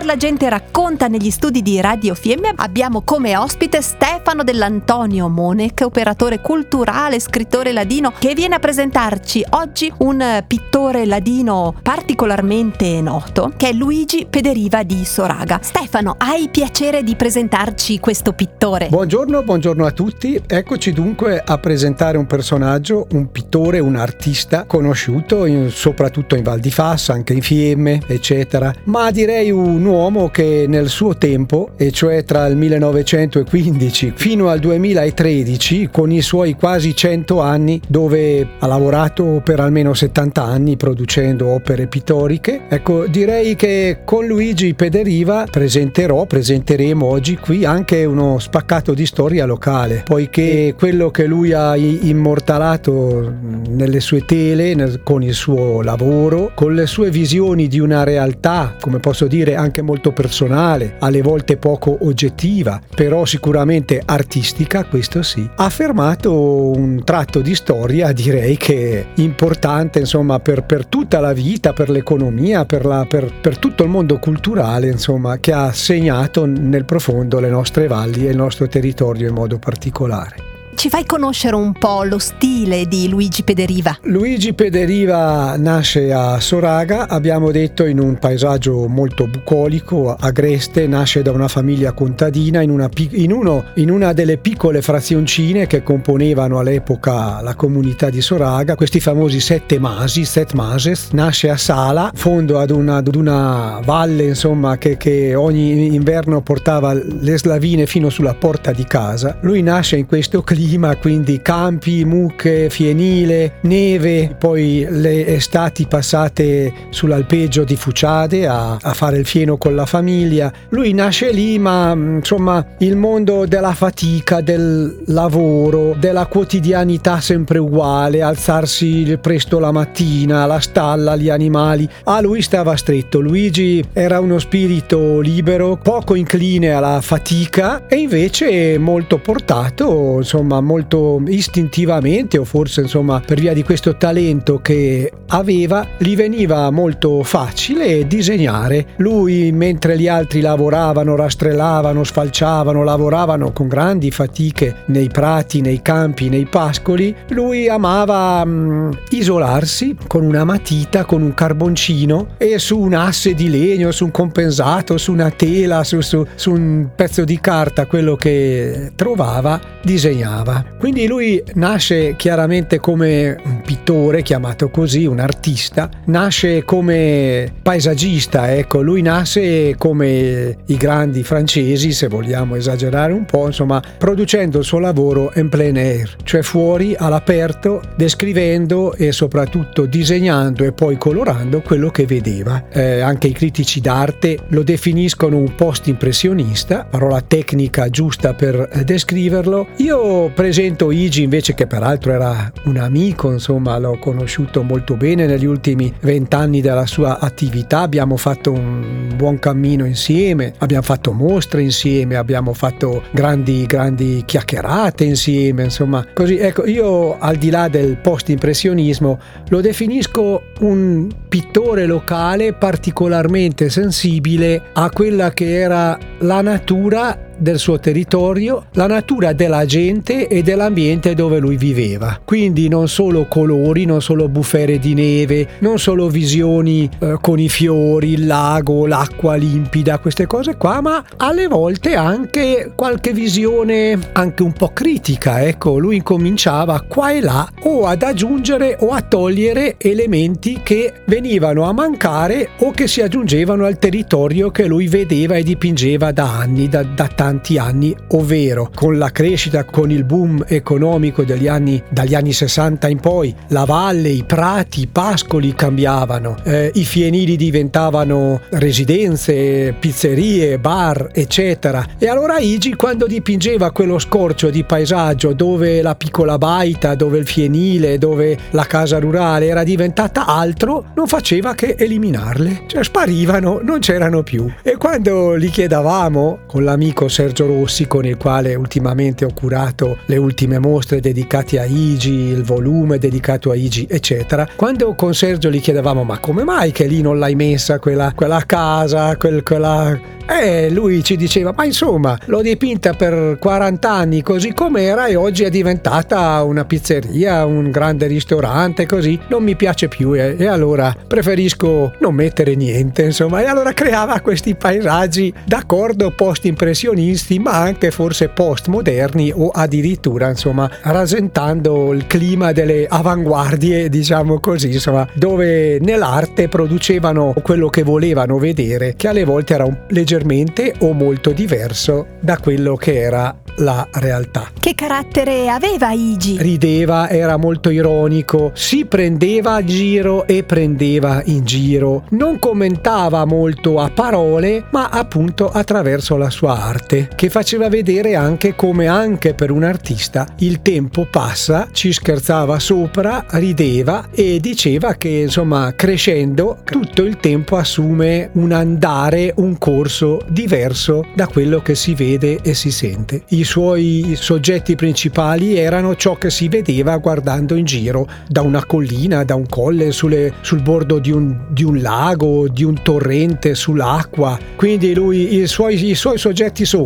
Per la gente racconta negli studi di Radio Fiemme abbiamo come ospite Stefano dell'Antonio Monec, operatore culturale, scrittore ladino, che viene a presentarci oggi un pittore ladino particolarmente noto, che è Luigi Pederiva di Soraga. Stefano, hai piacere di presentarci questo pittore? Buongiorno, buongiorno a tutti. Eccoci dunque a presentare un personaggio, un pittore, un artista conosciuto in, soprattutto in Val di Fassa, anche in Fiemme, eccetera, ma direi un uomo che nel suo tempo, e cioè tra il 1915 fino al 2013, con i suoi quasi 100 anni, dove ha lavorato per almeno 70 anni producendo opere pittoriche, ecco, direi che con Luigi Pederiva presenterò, presenteremo oggi qui anche uno spaccato di storia locale, poiché quello che lui ha immortalato nelle sue tele, nel, con il suo lavoro, con le sue visioni di una realtà, come posso dire, anche molto personale, alle volte poco oggettiva, però sicuramente artistica, questo sì. Ha affermato un tratto di storia, direi che importante, insomma, per, per tutta la vita, per l'economia, per, la, per, per tutto il mondo culturale, insomma, che ha segnato nel profondo le nostre valli e il nostro territorio in modo particolare ci fai conoscere un po' lo stile di Luigi Pederiva? Luigi Pederiva nasce a Soraga, abbiamo detto in un paesaggio molto bucolico, agreste, nasce da una famiglia contadina in una, in uno, in una delle piccole frazioncine che componevano all'epoca la comunità di Soraga, questi famosi sette masi, set mases, nasce a Sala, fondo ad una, ad una valle insomma che, che ogni inverno portava le slavine fino sulla porta di casa. Lui nasce in questo clima clima, quindi campi, mucche, fienile, neve, poi le estati passate sull'alpeggio di Fuciade a, a fare il fieno con la famiglia. Lui nasce lì, ma insomma il mondo della fatica, del lavoro, della quotidianità sempre uguale, alzarsi presto la mattina, la stalla, gli animali, a lui stava stretto. Luigi era uno spirito libero, poco incline alla fatica e invece molto portato, insomma, molto istintivamente o forse insomma per via di questo talento che aveva gli veniva molto facile disegnare. Lui mentre gli altri lavoravano, rastrelavano, sfalciavano, lavoravano con grandi fatiche nei prati, nei campi, nei pascoli, lui amava mm, isolarsi con una matita, con un carboncino e su un asse di legno, su un compensato, su una tela, su, su, su un pezzo di carta, quello che trovava, disegnava brava. Quindi lui nasce chiaramente come un pittore, chiamato così, un artista, nasce come paesaggista, ecco, lui nasce come i grandi francesi, se vogliamo esagerare un po', insomma, producendo il suo lavoro in plein air, cioè fuori all'aperto, descrivendo e soprattutto disegnando e poi colorando quello che vedeva. Eh, anche i critici d'arte lo definiscono un post-impressionista, parola tecnica giusta per eh, descriverlo. Io presento Igi invece che peraltro era un amico, insomma l'ho conosciuto molto bene negli ultimi vent'anni della sua attività, abbiamo fatto un buon cammino insieme, abbiamo fatto mostre insieme, abbiamo fatto grandi, grandi chiacchierate insieme, insomma così. Ecco, io al di là del post-impressionismo lo definisco un pittore locale particolarmente sensibile a quella che era la natura del suo territorio, la natura della gente e dell'ambiente dove lui viveva. Quindi non solo colori, non solo bufere di neve, non solo visioni eh, con i fiori, il lago, l'acqua limpida, queste cose qua, ma alle volte anche qualche visione anche un po' critica. Ecco, lui incominciava qua e là o ad aggiungere o a togliere elementi che venivano a mancare o che si aggiungevano al territorio che lui vedeva e dipingeva da anni, da, da tanti tanti anni, ovvero con la crescita, con il boom economico degli anni, dagli anni 60 in poi, la valle, i prati, i pascoli cambiavano, eh, i fienili diventavano residenze, pizzerie, bar, eccetera. E allora Igi quando dipingeva quello scorcio di paesaggio dove la piccola baita, dove il fienile, dove la casa rurale era diventata altro, non faceva che eliminarle, cioè sparivano, non c'erano più. E quando gli chiedavamo con l'amico Sergio Rossi con il quale ultimamente ho curato le ultime mostre dedicate a Igi, il volume dedicato a Igi, eccetera. Quando con Sergio gli chiedevamo ma come mai che lì non l'hai messa quella, quella casa, quel, quella e lui ci diceva, ma insomma, l'ho dipinta per 40 anni così com'era e oggi è diventata una pizzeria, un grande ristorante, così non mi piace più e, e allora preferisco non mettere niente, insomma. E allora creava questi paesaggi, d'accordo, post-impressionisti, ma anche forse post-moderni o addirittura, insomma, rasentando il clima delle avanguardie, diciamo così, insomma, dove nell'arte producevano quello che volevano vedere, che alle volte era leggermente o molto diverso da quello che era la realtà. Che carattere aveva Igi? Rideva, era molto ironico, si prendeva a giro e prendeva in giro. Non commentava molto a parole, ma appunto attraverso la sua arte, che faceva vedere anche come anche per un artista il tempo passa, ci scherzava sopra, rideva e diceva che insomma crescendo tutto il tempo assume un andare, un corso diverso da quello che si vede e si sente. I suoi soggetti principali erano ciò che si vedeva guardando in giro da una collina, da un colle, sulle, sul bordo di un, di un, lago, di un torrente, sull'acqua. Quindi lui, i suoi, i suoi soggetti sono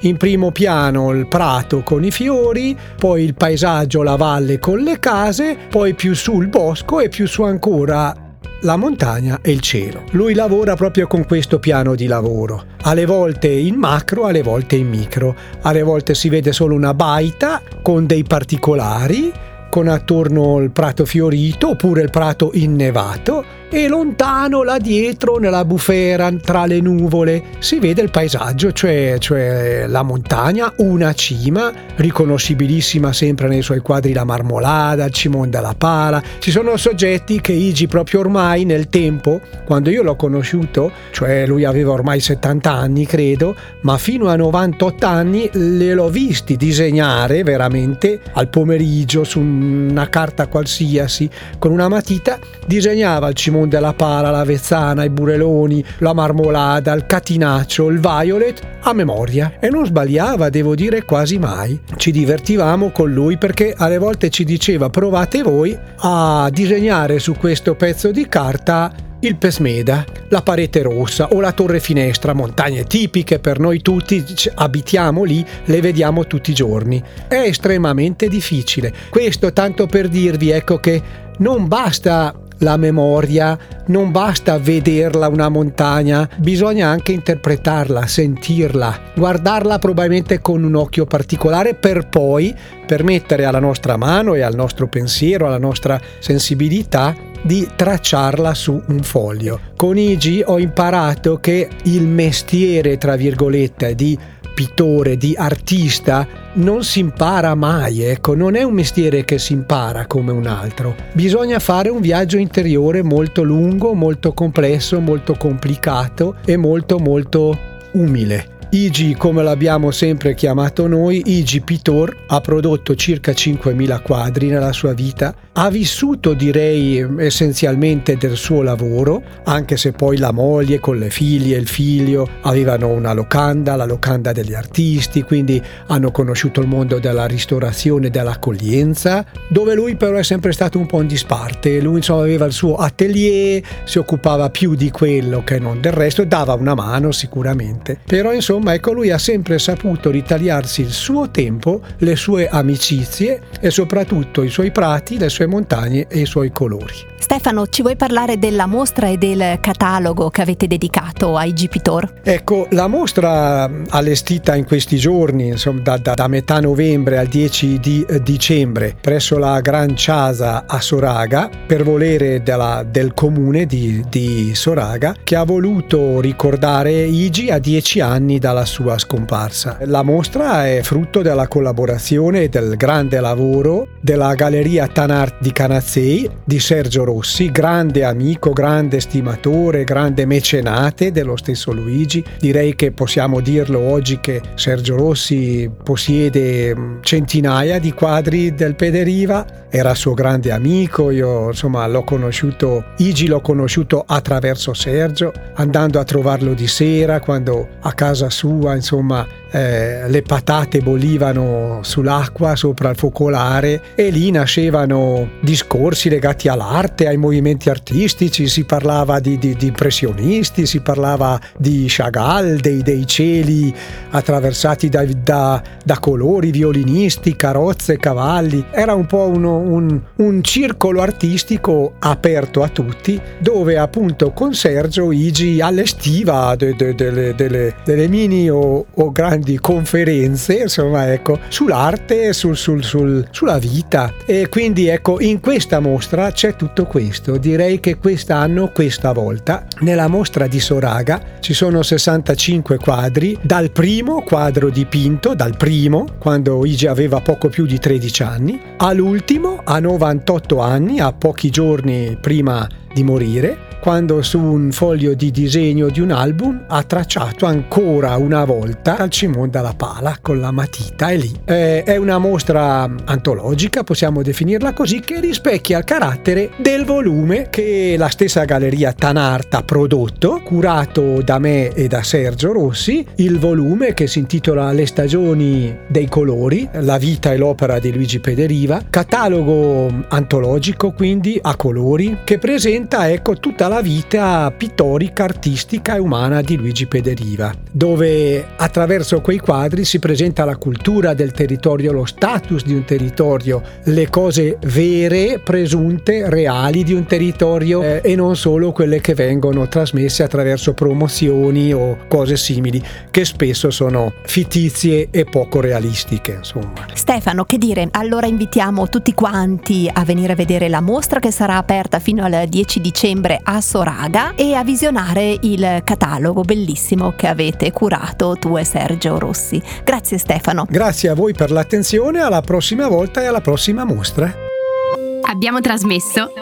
in primo piano il prato con i fiori, poi il paesaggio, la valle con le case, poi più su il bosco e più su ancora la montagna e il cielo. Lui lavora proprio con questo piano di lavoro, alle volte in macro, alle volte in micro, alle volte si vede solo una baita con dei particolari, con attorno il prato fiorito oppure il prato innevato e lontano là dietro nella bufera tra le nuvole si vede il paesaggio, cioè, cioè, la montagna, una cima, riconoscibilissima sempre nei suoi quadri la marmolada, il cimon della pala. Ci sono soggetti che Igi proprio ormai nel tempo, quando io l'ho conosciuto, cioè lui aveva ormai 70 anni credo, ma fino a 98 anni le l'ho visti disegnare veramente al pomeriggio su una carta qualsiasi con una matita, disegnava il cimon Diamond, la Pala, la Vezzana, i Bureloni, la Marmolada, il Catinaccio, il Violet a memoria e non sbagliava, devo dire quasi mai. Ci divertivamo con lui perché alle volte ci diceva provate voi a disegnare su questo pezzo di carta il Pesmeda, la parete rossa o la torre finestra, montagne tipiche per noi tutti, abitiamo lì, le vediamo tutti i giorni. È estremamente difficile. Questo tanto per dirvi ecco che non basta la memoria, non basta vederla una montagna, bisogna anche interpretarla, sentirla, guardarla probabilmente con un occhio particolare per poi permettere alla nostra mano e al nostro pensiero, alla nostra sensibilità di tracciarla su un foglio. Con Igi ho imparato che il mestiere, tra virgolette, di pittore, di artista, non si impara mai, ecco, non è un mestiere che si impara come un altro. Bisogna fare un viaggio interiore molto lungo, molto complesso, molto complicato e molto molto umile. Igi, come l'abbiamo sempre chiamato noi, Igi Pitor, ha prodotto circa 5.000 quadri nella sua vita, ha vissuto direi essenzialmente del suo lavoro, anche se poi la moglie con le figlie e il figlio avevano una locanda, la locanda degli artisti, quindi hanno conosciuto il mondo della ristorazione e dell'accoglienza, dove lui però è sempre stato un po' in disparte, lui insomma aveva il suo atelier, si occupava più di quello che non del resto, dava una mano sicuramente, però insomma insomma, ecco, lui ha sempre saputo ritagliarsi il suo tempo, le sue amicizie e soprattutto i suoi prati, le sue montagne e i suoi colori. Stefano, ci vuoi parlare della mostra e del catalogo che avete dedicato ai Gipitor? Ecco, la mostra allestita in questi giorni, insomma, da, da, da metà novembre al 10 di eh, dicembre, presso la Gran Ciasa a Soraga, per volere della, del comune di, di Soraga, che ha voluto ricordare Igi a dieci anni dalla sua scomparsa. La mostra è frutto della collaborazione e del grande lavoro della Galleria Tanart di Canazzei di Sergio Rossi, grande amico, grande stimatore, grande mecenate dello stesso Luigi. Direi che possiamo dirlo oggi che Sergio Rossi possiede centinaia di quadri del Pederiva era suo grande amico, io insomma l'ho conosciuto, Igi l'ho conosciuto attraverso Sergio, andando a trovarlo di sera quando a casa sua insomma eh, le patate bollivano sull'acqua sopra il focolare e lì nascevano discorsi legati all'arte, ai movimenti artistici, si parlava di, di, di impressionisti, si parlava di Chagall, dei, dei cieli attraversati da, da, da, colori, violinisti, carrozze, cavalli. Era un po' uno, un, un circolo artistico aperto a tutti dove appunto con Sergio Igi allestiva de, de, de, delle, delle mini o, o grandi grandi conferenze, insomma, ecco, sull'arte, sul, sul, sul, sulla vita. E quindi, ecco, in questa mostra c'è tutto questo. Direi che quest'anno, questa volta, nella mostra di Soraga ci sono 65 quadri, dal primo quadro dipinto, dal primo, quando Igi aveva poco più di 13 anni, all'ultimo, a 98 anni, a pochi giorni prima di morire, quando su un foglio di disegno di un album ha tracciato ancora una volta Calcimon dalla pala con la matita e lì. Eh, è una mostra antologica, possiamo definirla così, che rispecchia il carattere del volume che la stessa galleria Tanart ha prodotto, curato da me e da Sergio Rossi, il volume che si intitola Le stagioni dei colori, la vita e l'opera di Luigi Pederiva, catalogo antologico quindi a colori che presenta ecco tutta la vita pittorica, artistica e umana di Luigi Pederiva, dove attraverso quei quadri si presenta la cultura del territorio, lo status di un territorio, le cose vere, presunte, reali di un territorio eh, e non solo quelle che vengono trasmesse attraverso promozioni o cose simili, che spesso sono fittizie e poco realistiche. Insomma. Stefano, che dire? Allora invitiamo tutti quanti a venire a vedere la mostra che sarà aperta fino al 10 dicembre a Soraga e a visionare il catalogo bellissimo che avete curato tu e Sergio Rossi. Grazie Stefano. Grazie a voi per l'attenzione, alla prossima volta e alla prossima mostra. Abbiamo trasmesso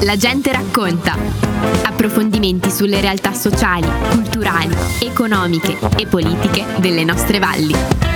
La gente racconta. Approfondimenti sulle realtà sociali, culturali, economiche e politiche delle nostre valli.